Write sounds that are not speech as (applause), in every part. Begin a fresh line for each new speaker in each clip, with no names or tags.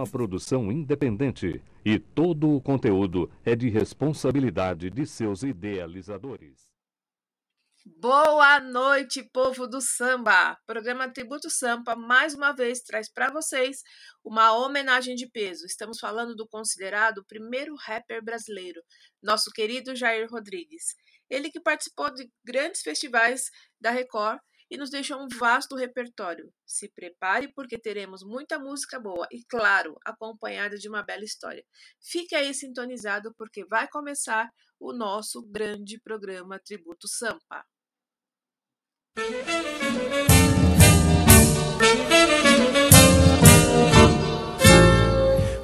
uma produção independente e todo o conteúdo é de responsabilidade de seus idealizadores.
Boa noite, povo do samba! Programa Tributo Sampa mais uma vez traz para vocês uma homenagem de peso. Estamos falando do considerado primeiro rapper brasileiro, nosso querido Jair Rodrigues. Ele que participou de grandes festivais da Record e nos deixou um vasto repertório. Se prepare porque teremos muita música boa e, claro, acompanhada de uma bela história. Fique aí sintonizado porque vai começar o nosso grande programa Tributo Sampa.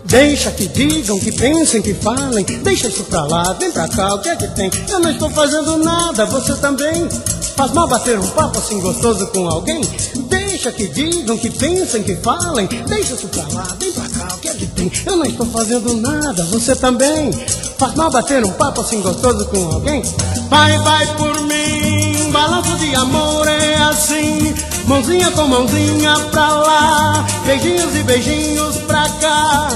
Deixa que digam, que pensem, que falem. Deixa isso pra lá, vem pra cá, o que é que tem? Eu não estou fazendo nada, você também. Faz mal bater um papo assim gostoso com alguém? Deixa que digam, que pensem, que falem. Deixa isso pra lá, vem pra cá, o que é que tem? Eu não estou fazendo nada, você também. Faz mal bater um papo assim gostoso com alguém? Vai, vai por mim, balanço de amor é assim. Mãozinha com mãozinha pra lá, beijinhos e beijinhos pra cá.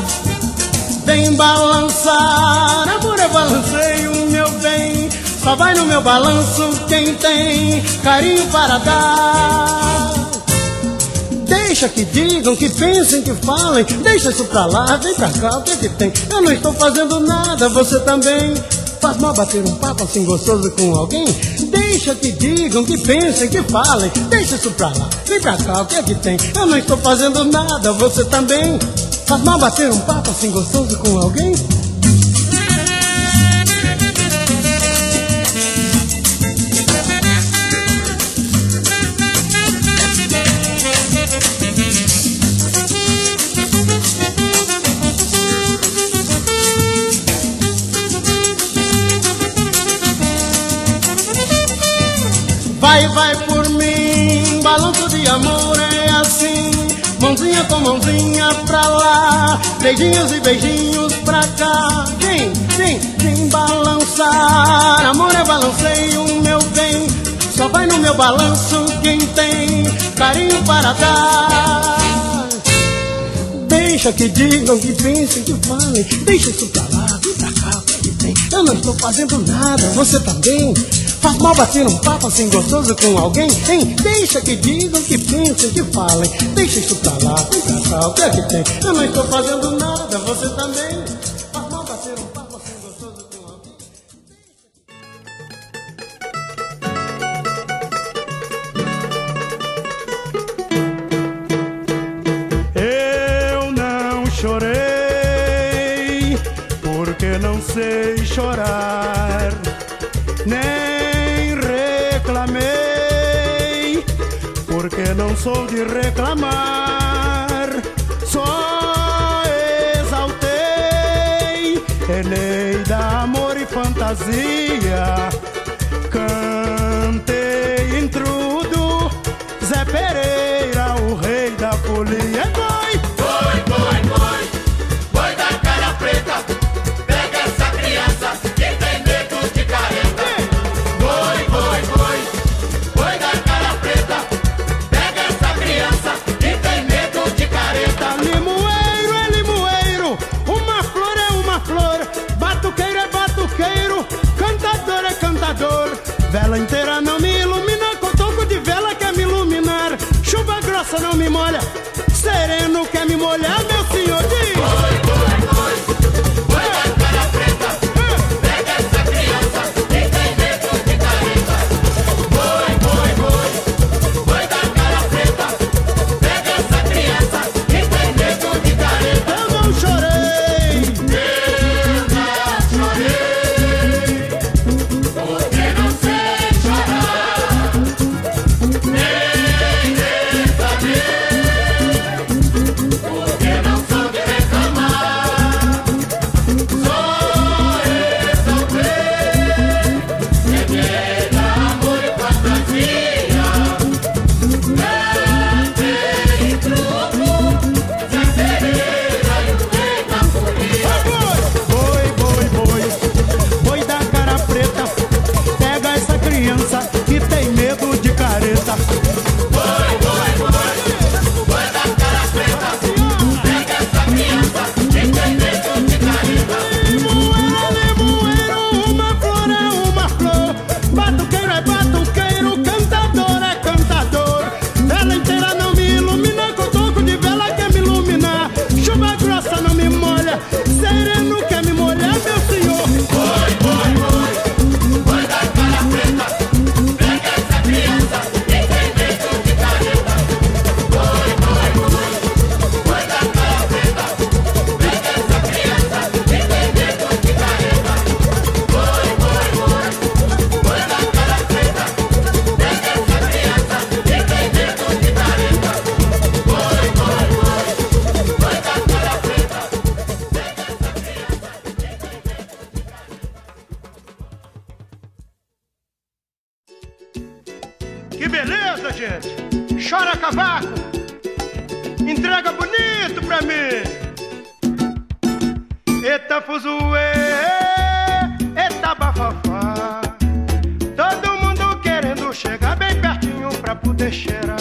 Vem balançar, amor é balanceio, meu bem. Só vai no meu balanço quem tem carinho para dar. Deixa que digam, que pensem, que falem. Deixa isso pra lá, vem pra cá, o que é que tem? Eu não estou fazendo nada, você também. Faz mal bater um papo assim gostoso com alguém? Deixa que digam, que pensem, que falem. Deixa isso pra lá, vem pra cá, o que é que tem? Eu não estou fazendo nada, você também. Faz mal bater um papo assim gostoso com alguém? Vai, vai por mim, balanço de amor é assim. Mãozinha com mãozinha pra lá, beijinhos e beijinhos pra cá. Vem, vem, vem balançar. Amor é balanceio, meu bem. Só vai no meu balanço quem tem carinho para dar. Deixa que digam, que pensem, que falem. Deixa isso pra lá, vem pra cá, o que tem? Eu não estou fazendo nada, você também. Faz mal bater um papo assim gostoso com alguém? Hein? Deixa que digam, que pensem, que falem. Deixa isso pra lá, pra cá, o que é que tem? Eu não estou fazendo nada, você também. Faz mal bater um papo assim gostoso com alguém?
Eu não chorei, porque não sei chorar, não sou de reclamar, só exaltei, Eneida, amor e fantasia,
Guilherme! Eita fuzuê, eita bafafá Todo mundo querendo chegar bem pertinho pra poder cheirar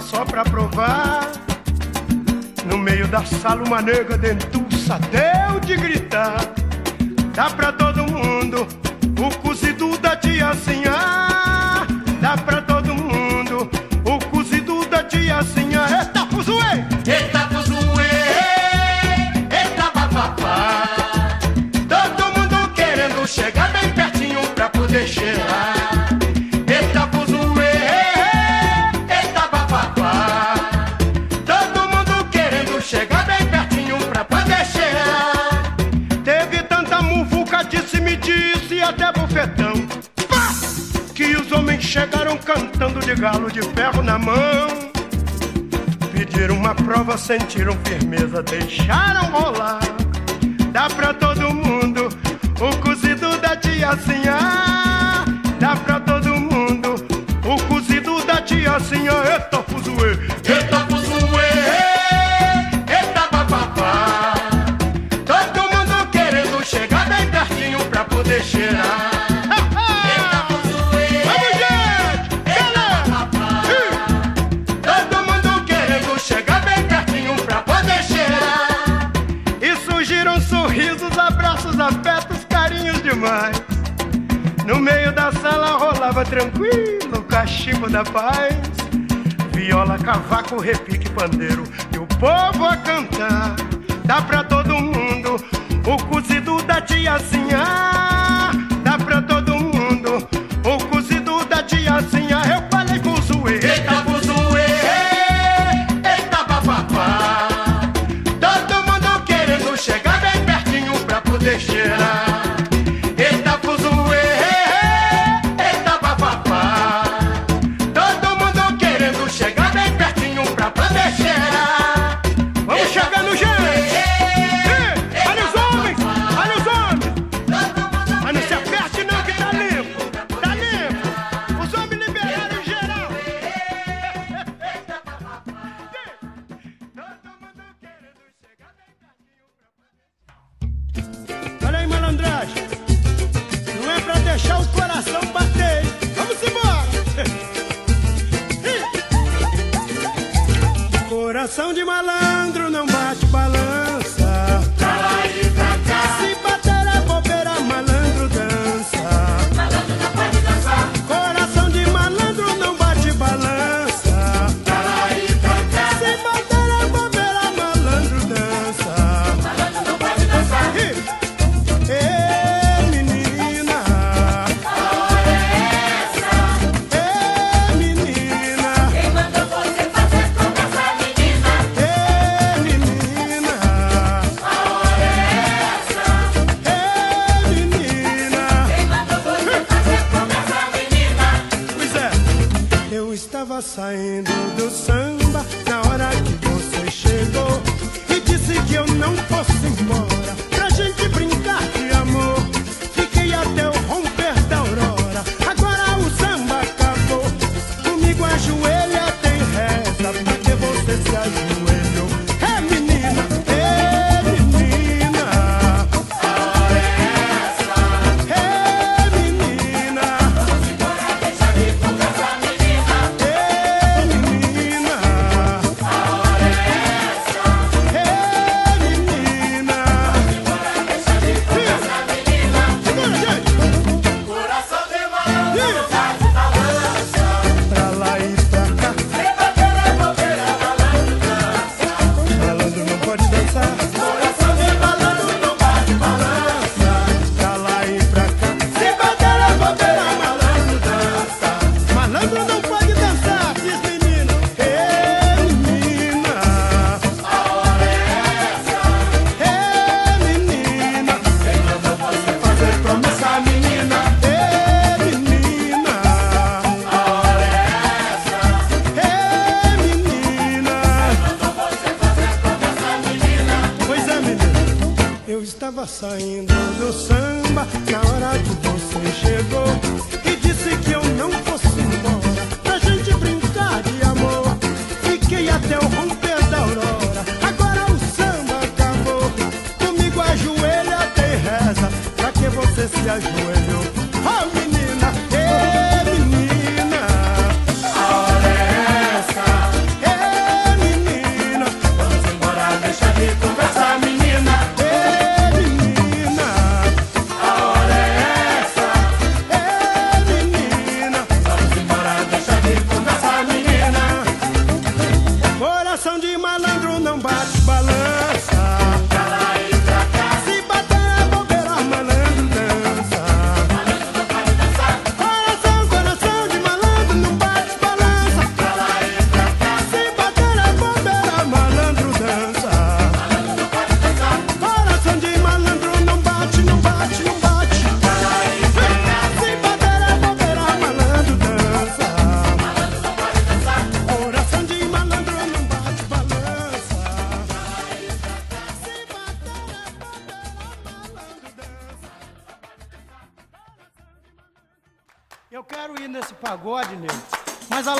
só pra provar. No meio da sala, uma nega dentuça deu de gritar. Dá pra todo mundo o cozido da tiazinha. galo de ferro na mão. Pediram uma prova, sentiram firmeza, deixaram rolar. Dá pra todo mundo o cozido da tiazinha. Dá pra todo mundo o cozido da tiazinha. da paz. Viola, cavaco, repique, pandeiro e o povo a cantar. Dá pra todo mundo o cozido da tiazinha.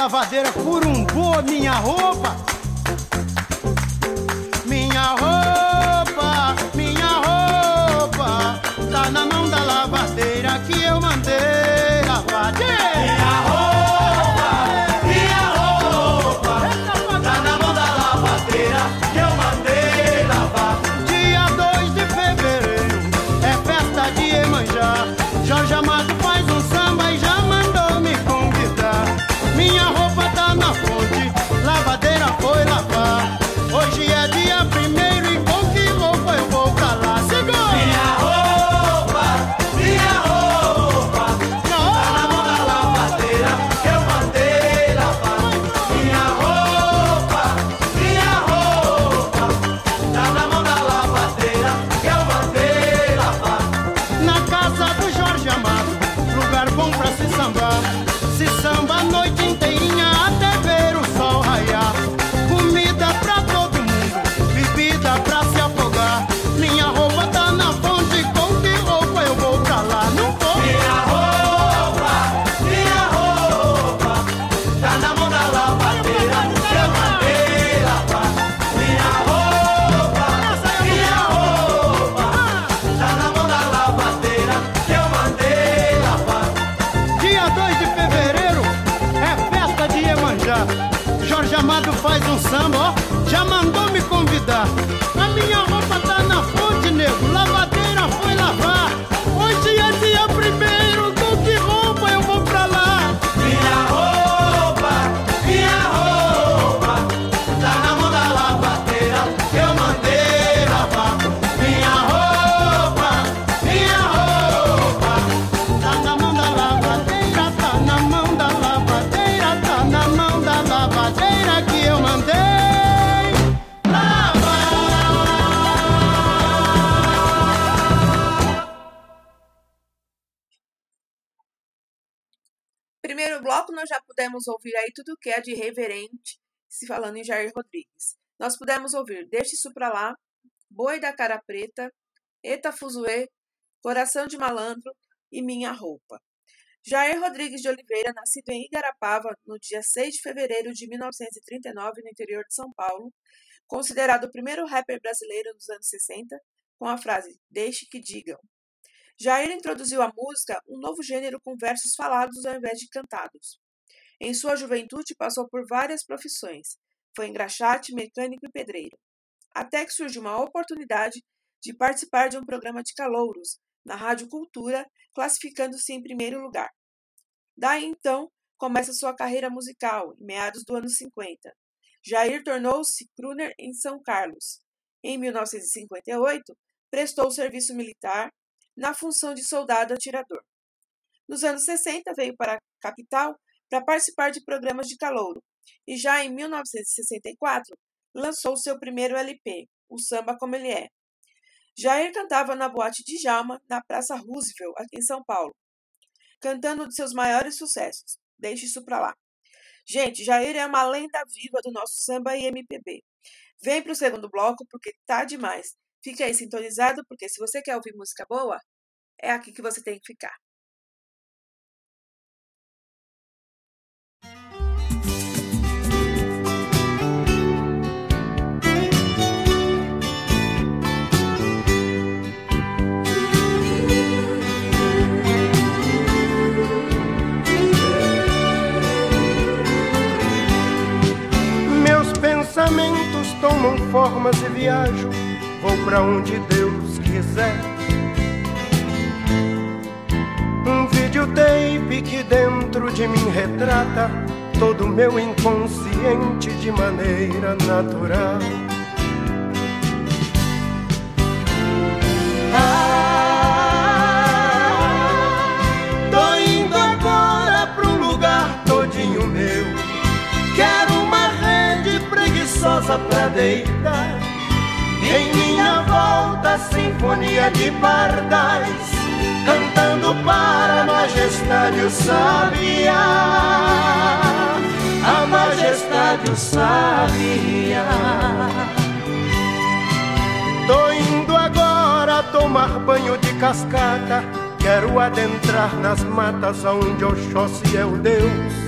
Lavadeira curumbou minha roupa.
Pudemos ouvir aí tudo que é de reverente, se falando em Jair Rodrigues. Nós pudemos ouvir Deixe Isso Pra Lá, Boi da Cara Preta, Eta Fuzuê, Coração de Malandro e Minha Roupa. Jair Rodrigues de Oliveira, nascido em Igarapava no dia 6 de fevereiro de 1939, no interior de São Paulo, considerado o primeiro rapper brasileiro dos anos 60, com a frase Deixe que digam. Jair introduziu à música um novo gênero com versos falados ao invés de cantados. Em sua juventude, passou por várias profissões. Foi engraxate, mecânico e pedreiro. Até que surgiu uma oportunidade de participar de um programa de calouros na Rádio Cultura, classificando-se em primeiro lugar. Daí então, começa sua carreira musical, em meados do ano 50. Jair tornou-se crooner em São Carlos. Em 1958, prestou serviço militar na função de soldado atirador. Nos anos 60, veio para a capital para participar de programas de calouro e já em 1964 lançou seu primeiro LP, O Samba Como Ele É. Jair cantava na boate de Jalma, na Praça Roosevelt, aqui em São Paulo, cantando de seus maiores sucessos, Deixe Isso Pra Lá. Gente, Jair é uma lenda viva do nosso samba e MPB. Vem para o segundo bloco porque tá demais. Fique aí sintonizado, porque se você quer ouvir música boa, é aqui que você tem que ficar.
Pensamentos tomam formas e viajo, vou pra onde Deus quiser. Um videotape que dentro de mim retrata todo meu inconsciente de maneira natural. Pra deitar. Em minha volta, sinfonia de pardais, cantando para a majestade o sabiá. A majestade o sabiá. Tô indo agora tomar banho de cascata. Quero adentrar nas matas onde Oxóssi é o Deus.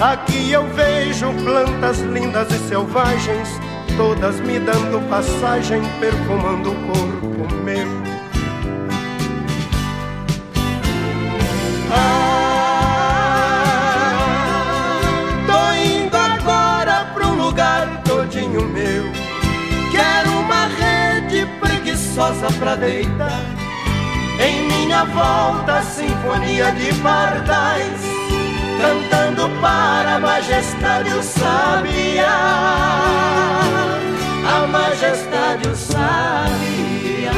Aqui eu vejo plantas lindas e selvagens, todas me dando passagem, perfumando o corpo meu. Ah, tô indo agora pra um lugar todinho meu. Quero uma rede preguiçosa pra deitar. Em minha volta, sinfonia de pardais cantando para a majestade o sabiá, a majestade o sabiá.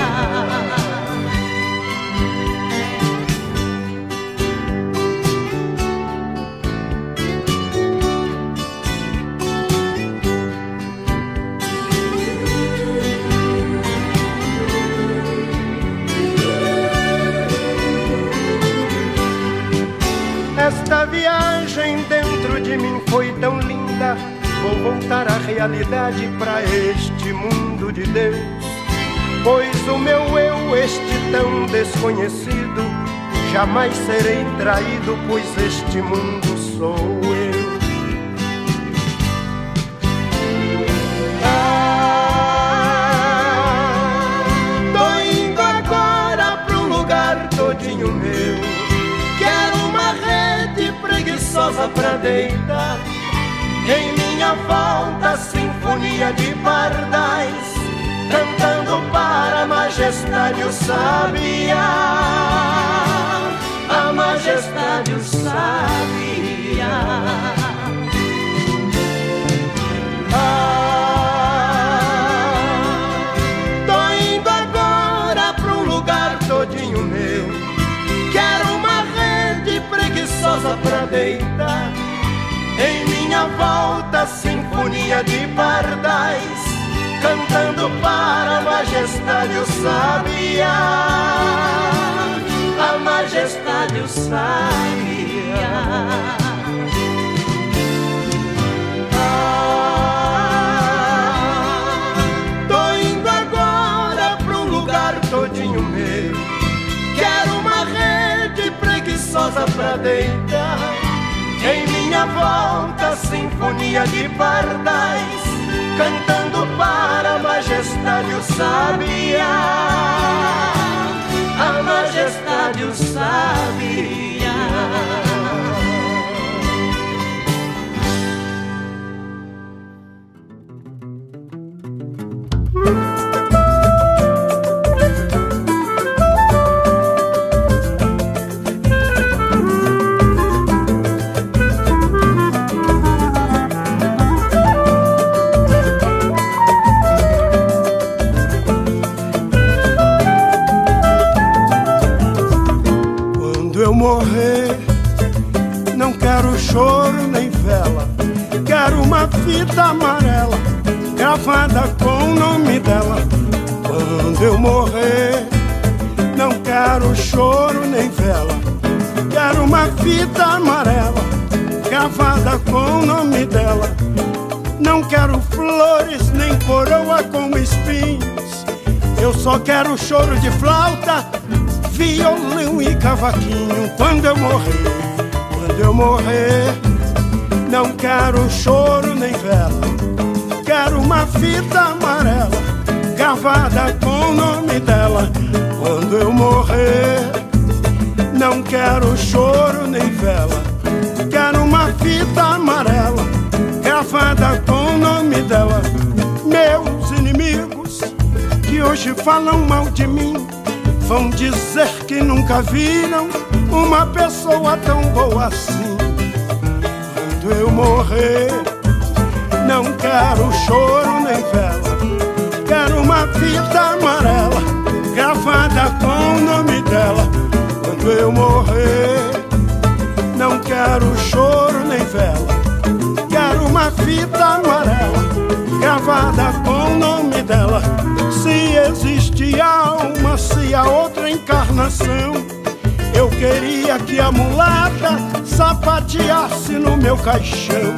Para este mundo de Deus. Pois o meu eu, este tão desconhecido, jamais serei traído, pois este mundo sou eu. Ah, tô indo agora um lugar todinho meu. Quero uma rede preguiçosa pra deitar. Em minha volta, sinfonia de pardais, cantando para a majestade o sabiá. A majestade o sabiá. Ah, tô indo agora pra um lugar todinho meu. Quero uma rede preguiçosa pra deitar. Minha volta, sinfonia de pardais, cantando para a majestade o sabiá. A majestade o sabiá. Ah, tô indo agora pra um lugar todinho meu. Quero uma rede preguiçosa pra deitar. Volta, sinfonia de pardais, cantando para a majestade o sabiá. A majestade o sabiá. Fita amarela gravada com o nome dela. Não quero flores nem coroa com espinhos. Eu só quero choro de flauta, violão e cavaquinho. Quando eu morrer, quando eu morrer, não quero choro nem vela. Quero uma fita amarela, gravada com gravada com o nome dela. Meus inimigos que hoje falam mal de mim vão dizer que nunca viram uma pessoa tão boa assim. Quando eu morrer, não quero choro nem vela. Quero uma fita amarela gravada com o nome dela. Quando eu morrer, não quero choro nem vela. Uma fita amarela gravada com o nome dela. Se existe alma, se há outra encarnação, eu queria que a mulata sapateasse no meu caixão.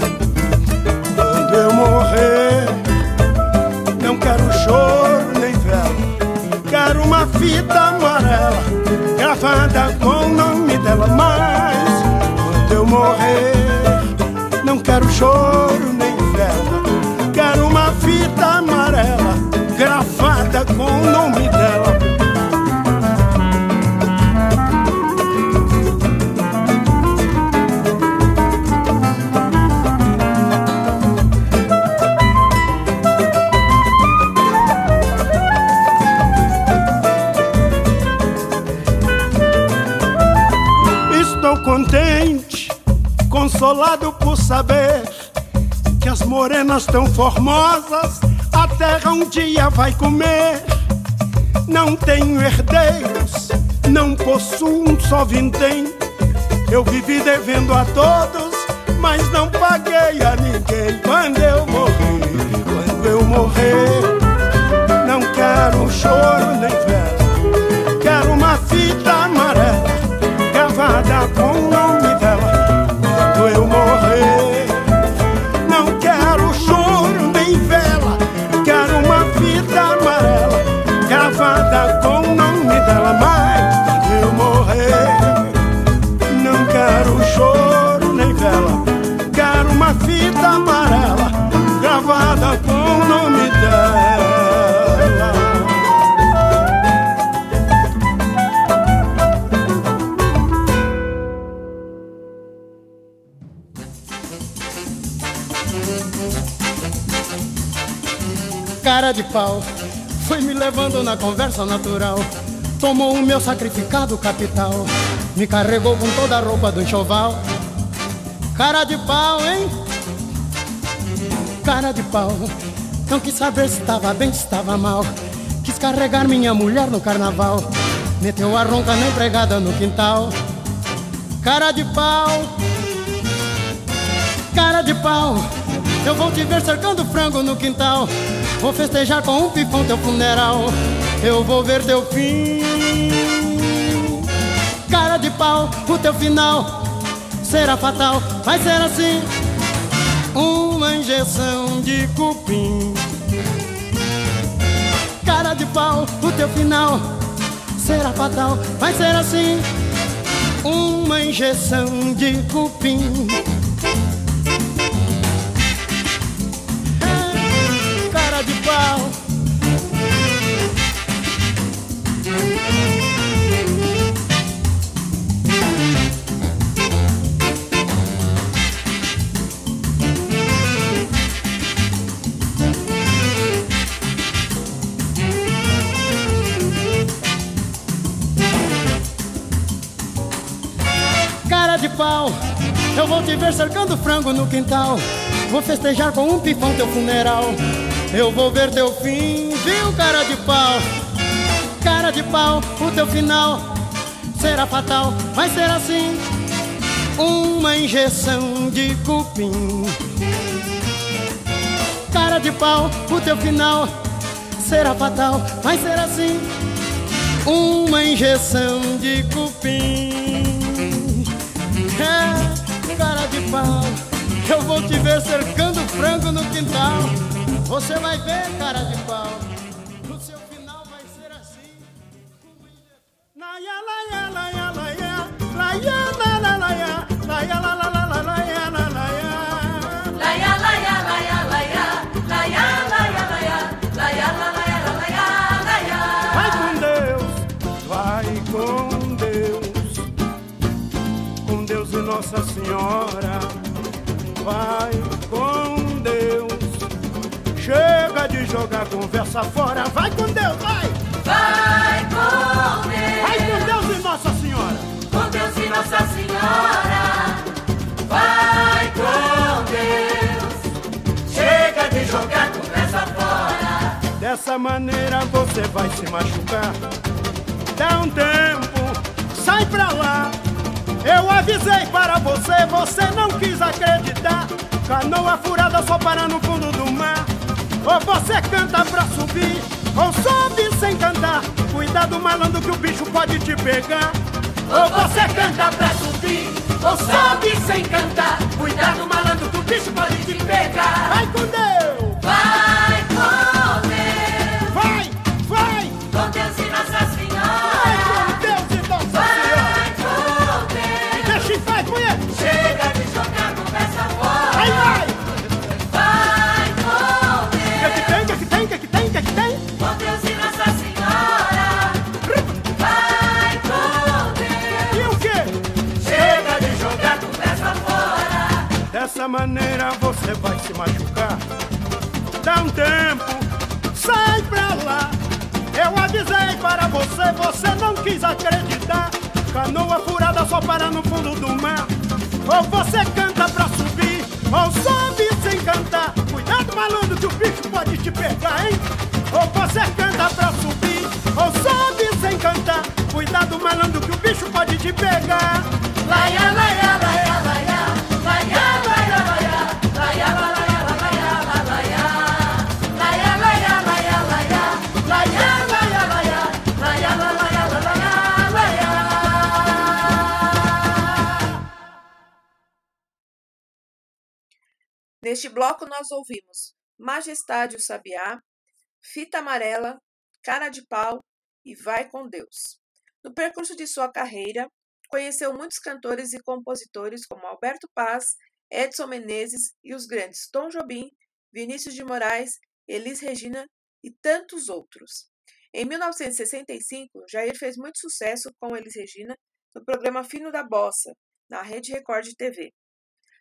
Quando eu morrer, não quero choro nem vela. Quero uma fita amarela gravada com o nome dela. Mas quando eu morrer, quero choro nem vela. Quero uma fita amarela gravada com o nome dela. Estou contente, consolado por saber que as morenas tão formosas a terra um dia vai comer. Não tenho herdeiros, não possuo um só vintém. Eu vivi devendo a todos, mas não paguei a ninguém. Quando eu morrer, quando eu morrer, não quero choro nem vela. Quero uma fita
pau, foi me levando na conversa natural. Tomou o meu sacrificado capital, me carregou com toda a roupa do enxoval. Cara de pau, hein? Cara de pau, não quis saber se estava bem, se estava mal. Quis carregar minha mulher no carnaval, meteu a ronca na empregada no quintal. Cara de pau, cara de pau. Eu vou te ver cercando frango no quintal. Vou festejar com um pifão teu funeral. Eu vou ver teu fim. Cara de pau, o teu final será fatal. Vai ser assim: uma injeção de cupim. Cara de pau, o teu final será fatal. Vai ser assim: uma injeção de cupim. Cara de pau. Eu vou te ver cercando frango no quintal. Vou festejar com um pifão teu funeral. Eu vou ver teu fim, viu, cara de pau? Cara de pau, o teu final será fatal. Vai ser assim: uma injeção de cupim. Cara de pau, o teu final será fatal. Vai ser assim: uma injeção de cupim. É, cara de pau, eu vou te ver cercando frango no quintal. Você vai ver, cara de pau. No seu final vai ser
assim. Laia, laia, laia, laia. Laia, laia, laia. Laia,
laia, laia.
Nossa Senhora vai com chega de jogar conversa fora. Vai com Deus, vai!
Vai com
Vai com
Deus,
Deus e Nossa Senhora.
com Deus e Nossa Senhora. Vai com Deus, chega de jogar conversa fora.
Dessa maneira você vai se machucar. Dá um tempo, sai pra lá. Eu avisei para você, você não quis acreditar. Canoa furada só para no fundo do mar. Ou você canta pra subir, ou sobe sem cantar. Cuidado, malandro, que o bicho pode te pegar.
Ou você canta pra subir, ou sobe sem cantar. Cuidado, malandro, que o bicho pode te pegar.
Vai com Deus!
Vai com Deus,
você vai se machucar. Dá um tempo, sai pra lá. Eu avisei para você, você não quis acreditar. Canoa furada só para no fundo do mar. Ou você canta pra subir, ou sobe sem cantar. Cuidado, malandro, que o bicho pode te pegar, hein? Ou você canta pra subir, ou sobe sem cantar. Cuidado, malandro, que o bicho pode te pegar.
Laia, laia, laia,
Neste bloco, nós ouvimos Majestade o Sabiá, Fita Amarela, Cara de Pau e Vai com Deus. No percurso de sua carreira, conheceu muitos cantores e compositores como Alberto Paz, Edson Menezes e os grandes Tom Jobim, Vinícius de Moraes, Elis Regina e tantos outros. Em 1965, Jair fez muito sucesso com Elis Regina no programa Fino da Bossa, na Rede Record TV.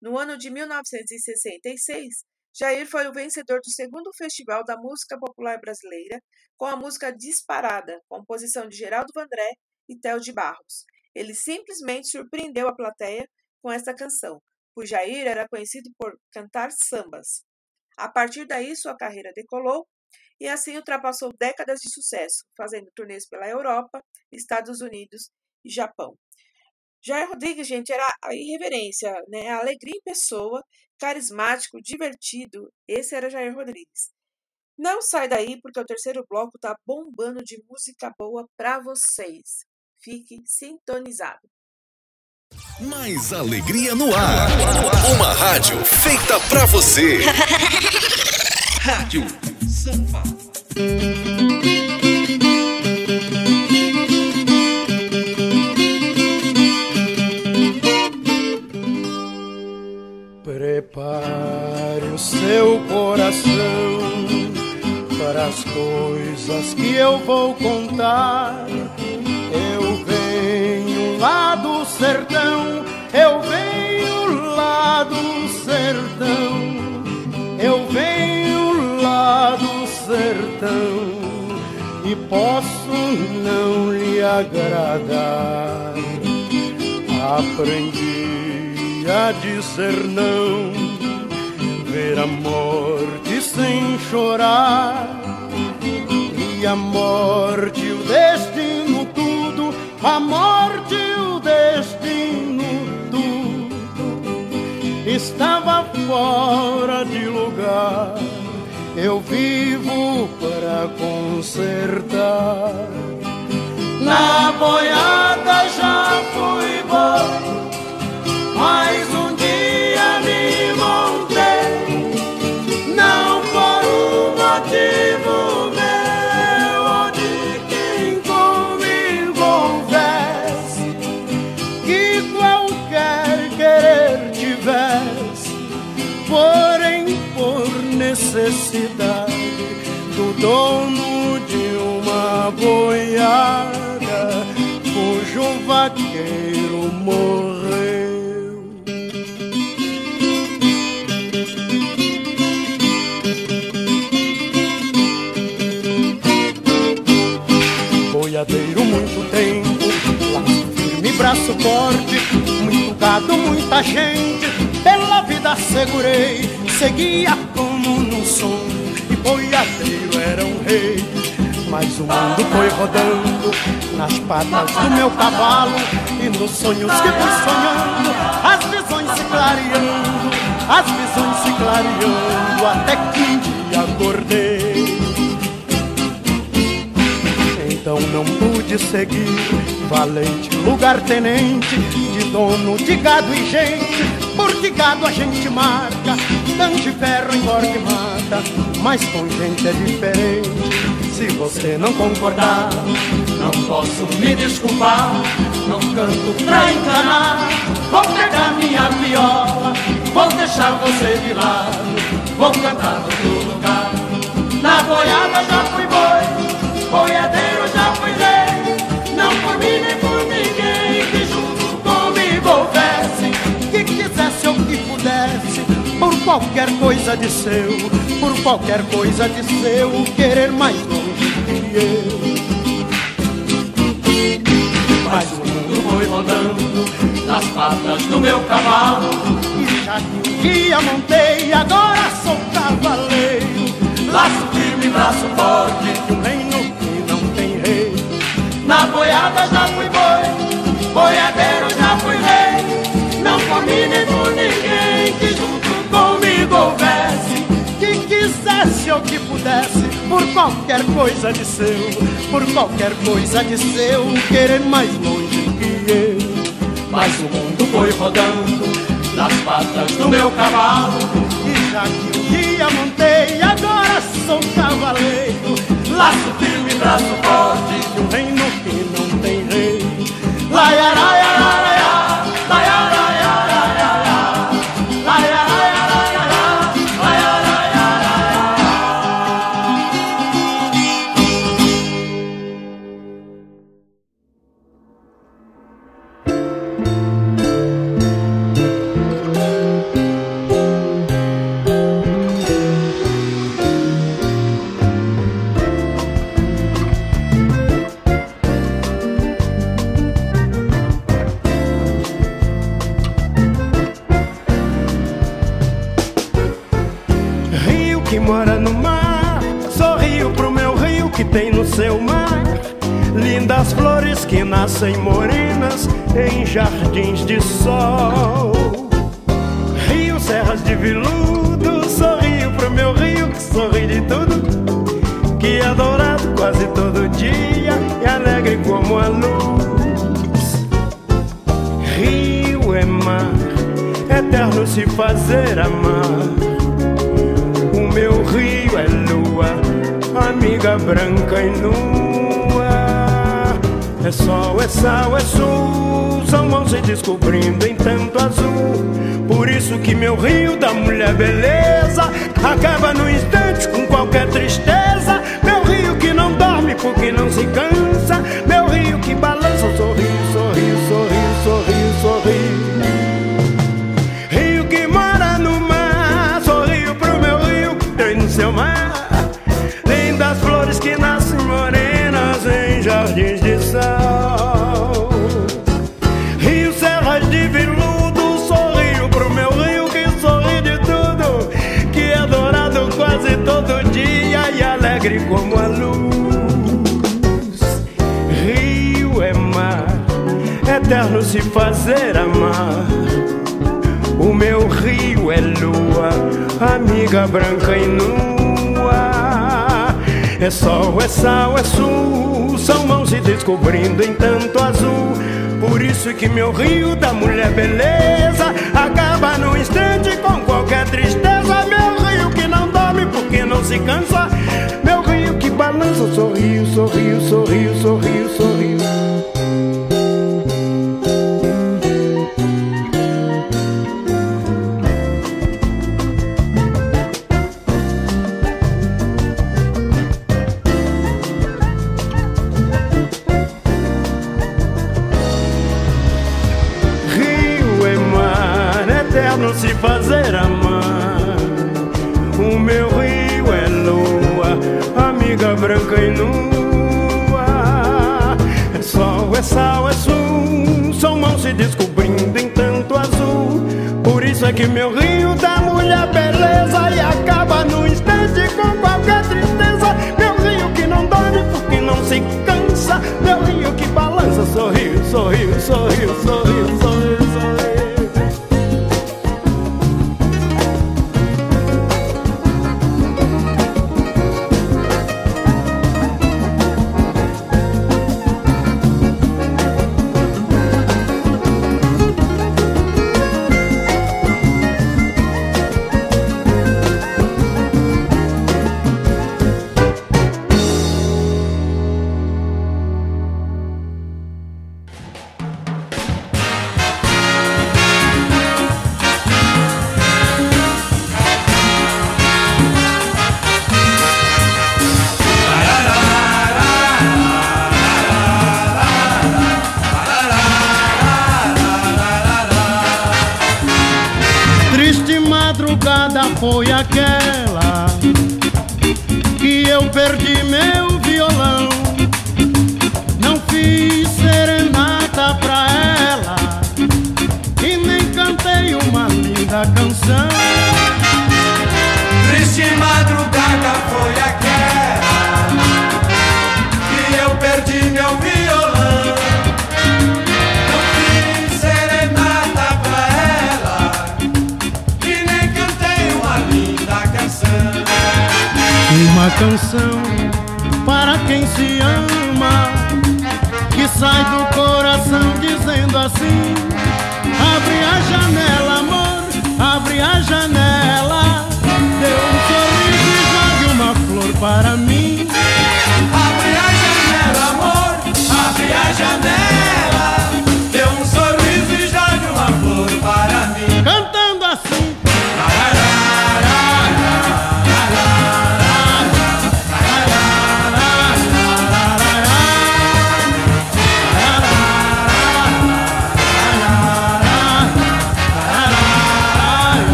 No ano de 1966, Jair foi o vencedor do segundo Festival da Música Popular Brasileira com a música Disparada, composição de Geraldo Vandré e Theo de Barros. Ele simplesmente surpreendeu a plateia com esta canção, pois Jair era conhecido por cantar sambas. A partir daí, sua carreira decolou e assim ultrapassou décadas de sucesso, fazendo turnês pela Europa, Estados Unidos e Japão. Jair Rodrigues, gente, era a irreverência, né? A alegria em pessoa, carismático, divertido. Esse era Jair Rodrigues. Não sai daí porque o terceiro bloco tá bombando de música boa para vocês. Fique sintonizado.
Mais alegria no ar. Uma rádio feita pra você. (laughs) Rádio Sampa.
Prepare o seu coração para as coisas que eu vou contar. Eu venho lá do sertão, eu venho lá do sertão, eu venho lá do sertão e posso não lhe agradar. Aprendi a dizer não, a morte sem chorar, e a morte, o destino, tudo, a morte, o destino, tudo, estava fora de lugar. Eu vivo para consertar. Na boiada já fui bom mais dono de uma boiada cujo vaqueiro morreu. Boiadeiro muito tempo, laço firme, braço forte, muito gado, muita gente, pela vida segurei, seguia como num sonho, boiadeiro era um rei. Mas o mundo foi rodando nas patas do meu cavalo e nos sonhos que fui sonhando, as visões se clareando, as visões se clareando, até que um dia acordei. Então não pude seguir, valente lugar-tenente, de dono de gado e gente, porque gado a gente marca, de ferro engorda e mata, mas com gente é diferente. Se você não concordar, não posso me desculpar, não canto pra enganar, vou pegar minha viola, vou deixar você de lado, vou cantar no outro lugar. Na boiada já fui boi, boiadeiro já fui rei, não por mim nem por ninguém que junto comigo houvesse, que quisesse ou que pudesse, por qualquer coisa de seu, por qualquer coisa de seu, querer mais longe que eu. Mas o mundo foi rodando nas patas do meu cavalo, e já que um dia montei, agora sou cavaleiro. Laço firme, braço forte, de um reino que não tem rei. Na boiada já fui boi, boiadeiro já fui rei. Não por mim nem por ninguém que houvesse. Que quisesse ou que pudesse, por qualquer coisa de seu, por qualquer coisa de seu, querer mais longe que eu. Mas o mundo foi rodando nas patas do meu cavalo. E já que um dia montei, agora sou cavaleiro. Laço firme, braço forte, de um reino dorme porque não se cansa. Meu rio que balança o sorriso, sorriso, sorriso, sorriso, sorriso. Rio que mora no mar, sorrio pro meu rio que tem no seu mar. Lindas flores que nascem morenas em jardins de sal. Rio, serras de veludo, sorrio pro meu rio que sorri de tudo. Que é dourado quase todo dia e alegre como a luz. Eterno se fazer amar. O meu rio é lua, amiga branca e nua. É sol, é sal, é sul, são mãos se descobrindo em tanto azul. Por isso que meu rio da mulher beleza acaba no instante com qualquer tristeza. Meu rio que não dorme porque não se cansa. Meu rio que balança, sorriu, sorriu, sorriu, sorriu, sorriu. é sal, é sul. São mãos se descobrindo em tanto azul. Por isso é que meu rio dá mulher beleza e acaba no instante com qualquer tristeza. Meu rio que não dorme porque não se cansa. Meu rio que balança, sorriu, sorriu, sorriu, sorriu.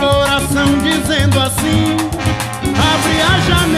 coração dizendo assim: Abre a janela.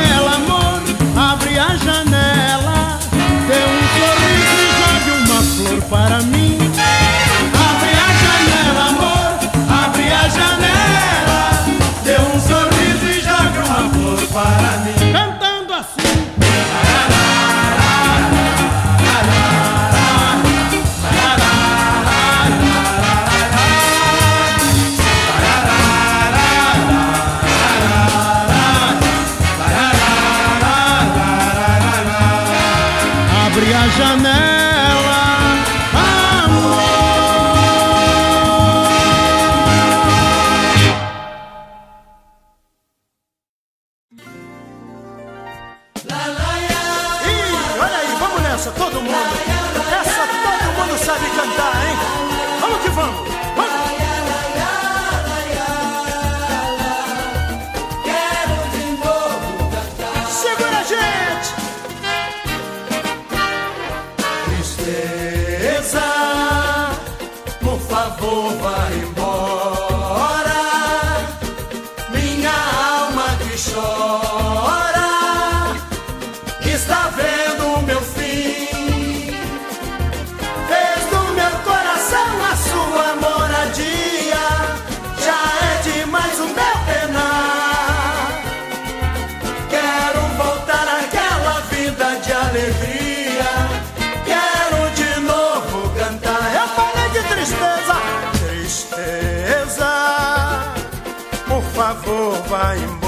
Pai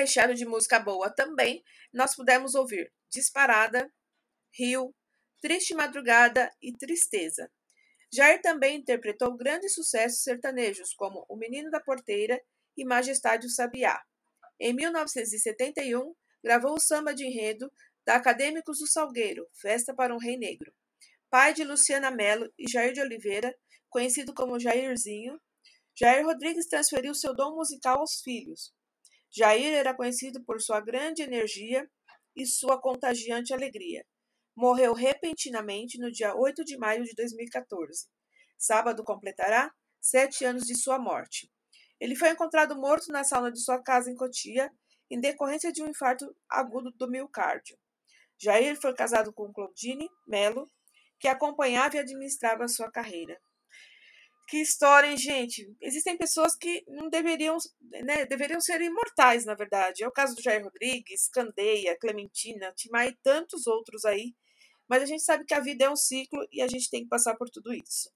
recheado de música boa também, nós pudemos ouvir Disparada, Rio, Triste Madrugada e Tristeza. Jair também interpretou grandes sucessos sertanejos, como O Menino da Porteira e Majestade o Sabiá. Em 1971, gravou o samba de enredo da Acadêmicos do Salgueiro, Festa para um Rei Negro. Pai de Luciana Mello e Jair de Oliveira, conhecido como Jairzinho, Jair Rodrigues transferiu seu dom musical aos filhos. Jair era conhecido por sua grande energia e sua contagiante alegria. Morreu repentinamente no dia 8 de maio de 2014. Sábado completará sete anos de sua morte. Ele foi encontrado morto na sala de sua casa em Cotia, em decorrência de um infarto agudo do miocárdio. Jair foi casado com Claudine Melo, que acompanhava e administrava sua carreira. Que história, hein, gente? Existem pessoas que não deveriam, né, deveriam ser imortais, na verdade. É o caso do Jair Rodrigues, Candeia, Clementina, Timai e tantos outros aí. Mas a gente sabe que a vida é um ciclo e a gente tem que passar por tudo isso.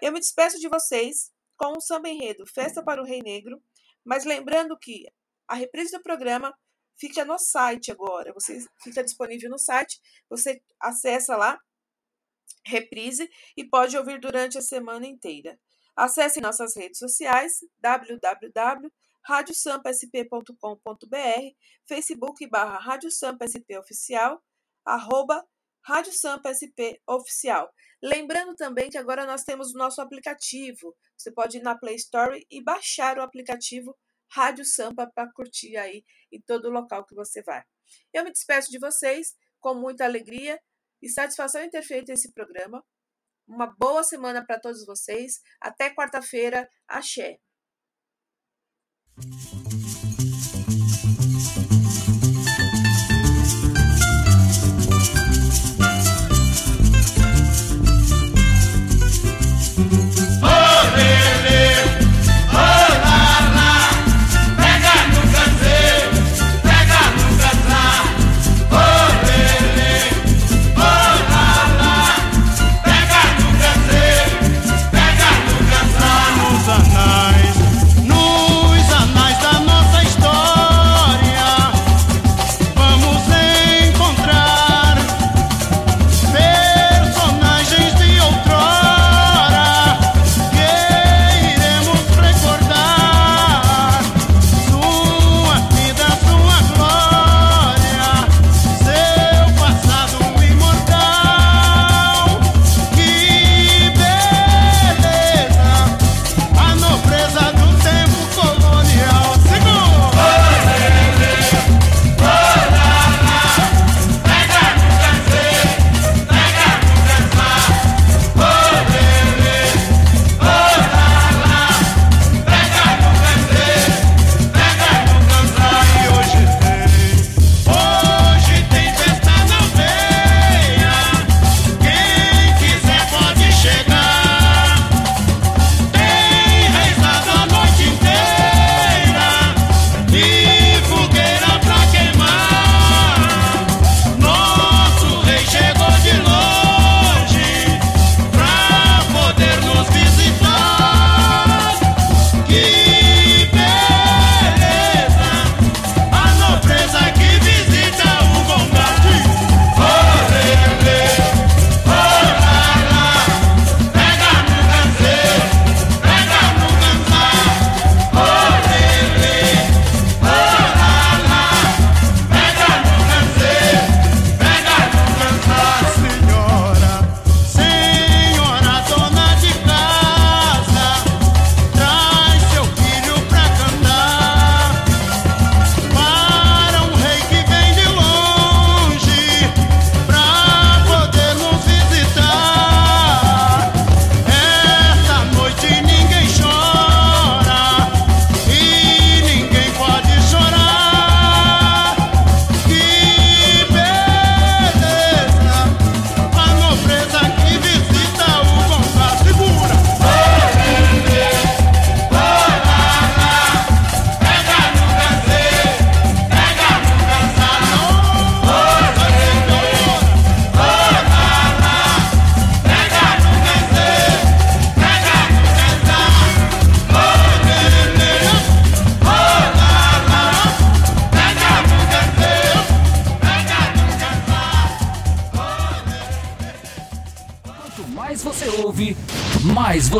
Eu me despeço de vocês com um samba enredo Festa para o Rei Negro, mas lembrando que a reprise do programa fica no site agora. Você fica disponível no site, você acessa lá reprise e pode ouvir durante a semana inteira. Acesse nossas redes sociais www.radiosampasp.com.br, Facebook barra Rádio Sampa SP Oficial, arroba Rádio Sampa SP Oficial. Lembrando também que agora nós temos o nosso aplicativo. Você pode ir na Play Store e baixar o aplicativo Rádio Sampa para curtir aí em todo local que você vai. Eu me despeço de vocês com muita alegria e satisfação em ter feito esse programa. Uma boa semana para todos vocês. Até quarta-feira. Axé.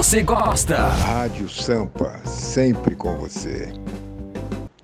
Você gosta.
Rádio Sampa, sempre com você.